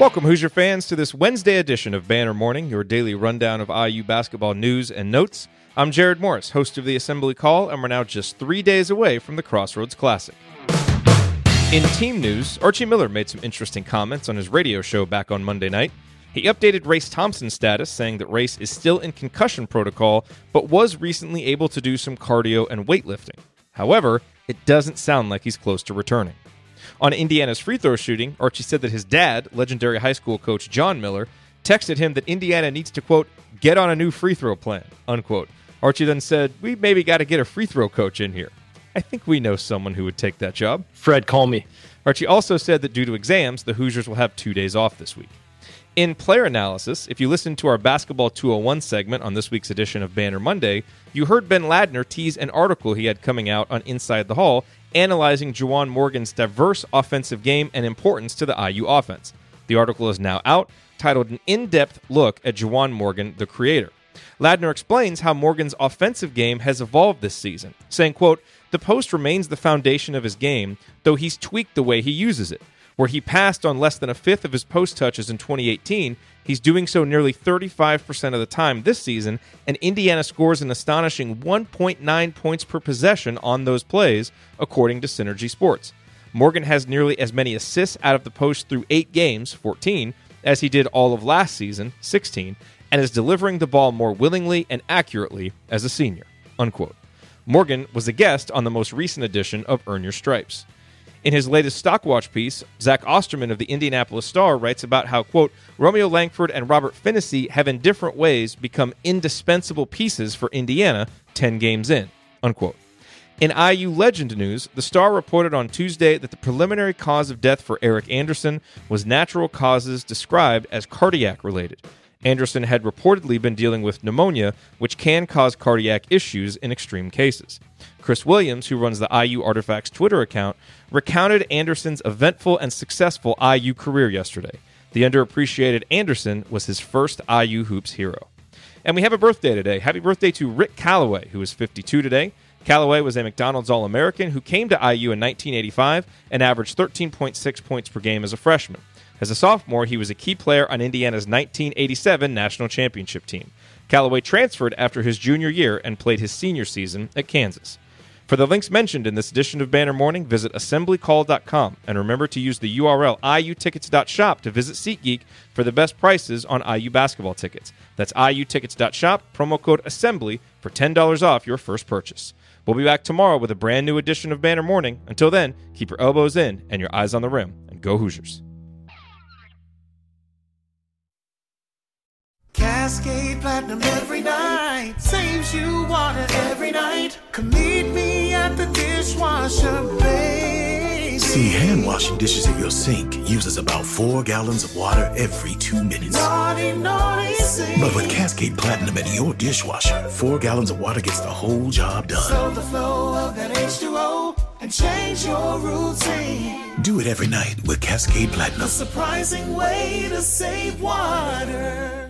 Welcome, Hoosier fans, to this Wednesday edition of Banner Morning, your daily rundown of IU basketball news and notes. I'm Jared Morris, host of the Assembly Call, and we're now just three days away from the Crossroads Classic. In team news, Archie Miller made some interesting comments on his radio show back on Monday night. He updated Race Thompson's status, saying that Race is still in concussion protocol, but was recently able to do some cardio and weightlifting. However, it doesn't sound like he's close to returning. On Indiana's free throw shooting, Archie said that his dad, legendary high school coach John Miller, texted him that Indiana needs to, quote, get on a new free throw plan, unquote. Archie then said, We maybe got to get a free throw coach in here. I think we know someone who would take that job. Fred, call me. Archie also said that due to exams, the Hoosiers will have two days off this week. In player analysis, if you listened to our Basketball 201 segment on this week's edition of Banner Monday, you heard Ben Ladner tease an article he had coming out on Inside the Hall analyzing Juwan Morgan's diverse offensive game and importance to the IU offense. The article is now out, titled An In Depth Look at Juwan Morgan, the Creator. Ladner explains how Morgan's offensive game has evolved this season, saying, quote, The post remains the foundation of his game, though he's tweaked the way he uses it. Where he passed on less than a fifth of his post touches in 2018, he's doing so nearly 35% of the time this season, and Indiana scores an astonishing 1.9 points per possession on those plays, according to Synergy Sports. Morgan has nearly as many assists out of the post through eight games, 14, as he did all of last season, 16, and is delivering the ball more willingly and accurately as a senior. Unquote. Morgan was a guest on the most recent edition of Earn Your Stripes. In his latest Stockwatch piece, Zach Osterman of the Indianapolis Star writes about how, quote, Romeo Langford and Robert Phinisee have in different ways become indispensable pieces for Indiana 10 games in, unquote. In IU Legend news, the Star reported on Tuesday that the preliminary cause of death for Eric Anderson was natural causes described as cardiac related. Anderson had reportedly been dealing with pneumonia, which can cause cardiac issues in extreme cases. Chris Williams, who runs the IU Artifacts Twitter account, recounted Anderson's eventful and successful IU career yesterday. The underappreciated Anderson was his first IU Hoops hero. And we have a birthday today. Happy birthday to Rick Calloway, who is 52 today. Calloway was a McDonald's All American who came to IU in 1985 and averaged 13.6 points per game as a freshman. As a sophomore, he was a key player on Indiana's 1987 national championship team. Calloway transferred after his junior year and played his senior season at Kansas. For the links mentioned in this edition of Banner Morning, visit assemblycall.com and remember to use the URL iutickets.shop to visit SeatGeek for the best prices on IU basketball tickets. That's iutickets.shop, promo code assembly for $10 off your first purchase. We'll be back tomorrow with a brand new edition of Banner Morning. Until then, keep your elbows in and your eyes on the rim, and go Hoosiers. Cascade Platinum every night saves you water every night. Come meet me at the dishwasher baby. See, hand washing dishes at your sink uses about four gallons of water every two minutes. Naughty, naughty, sing. But with Cascade Platinum in your dishwasher, four gallons of water gets the whole job done. Slow the flow of that H2O and change your routine. Do it every night with Cascade Platinum. A surprising way to save water.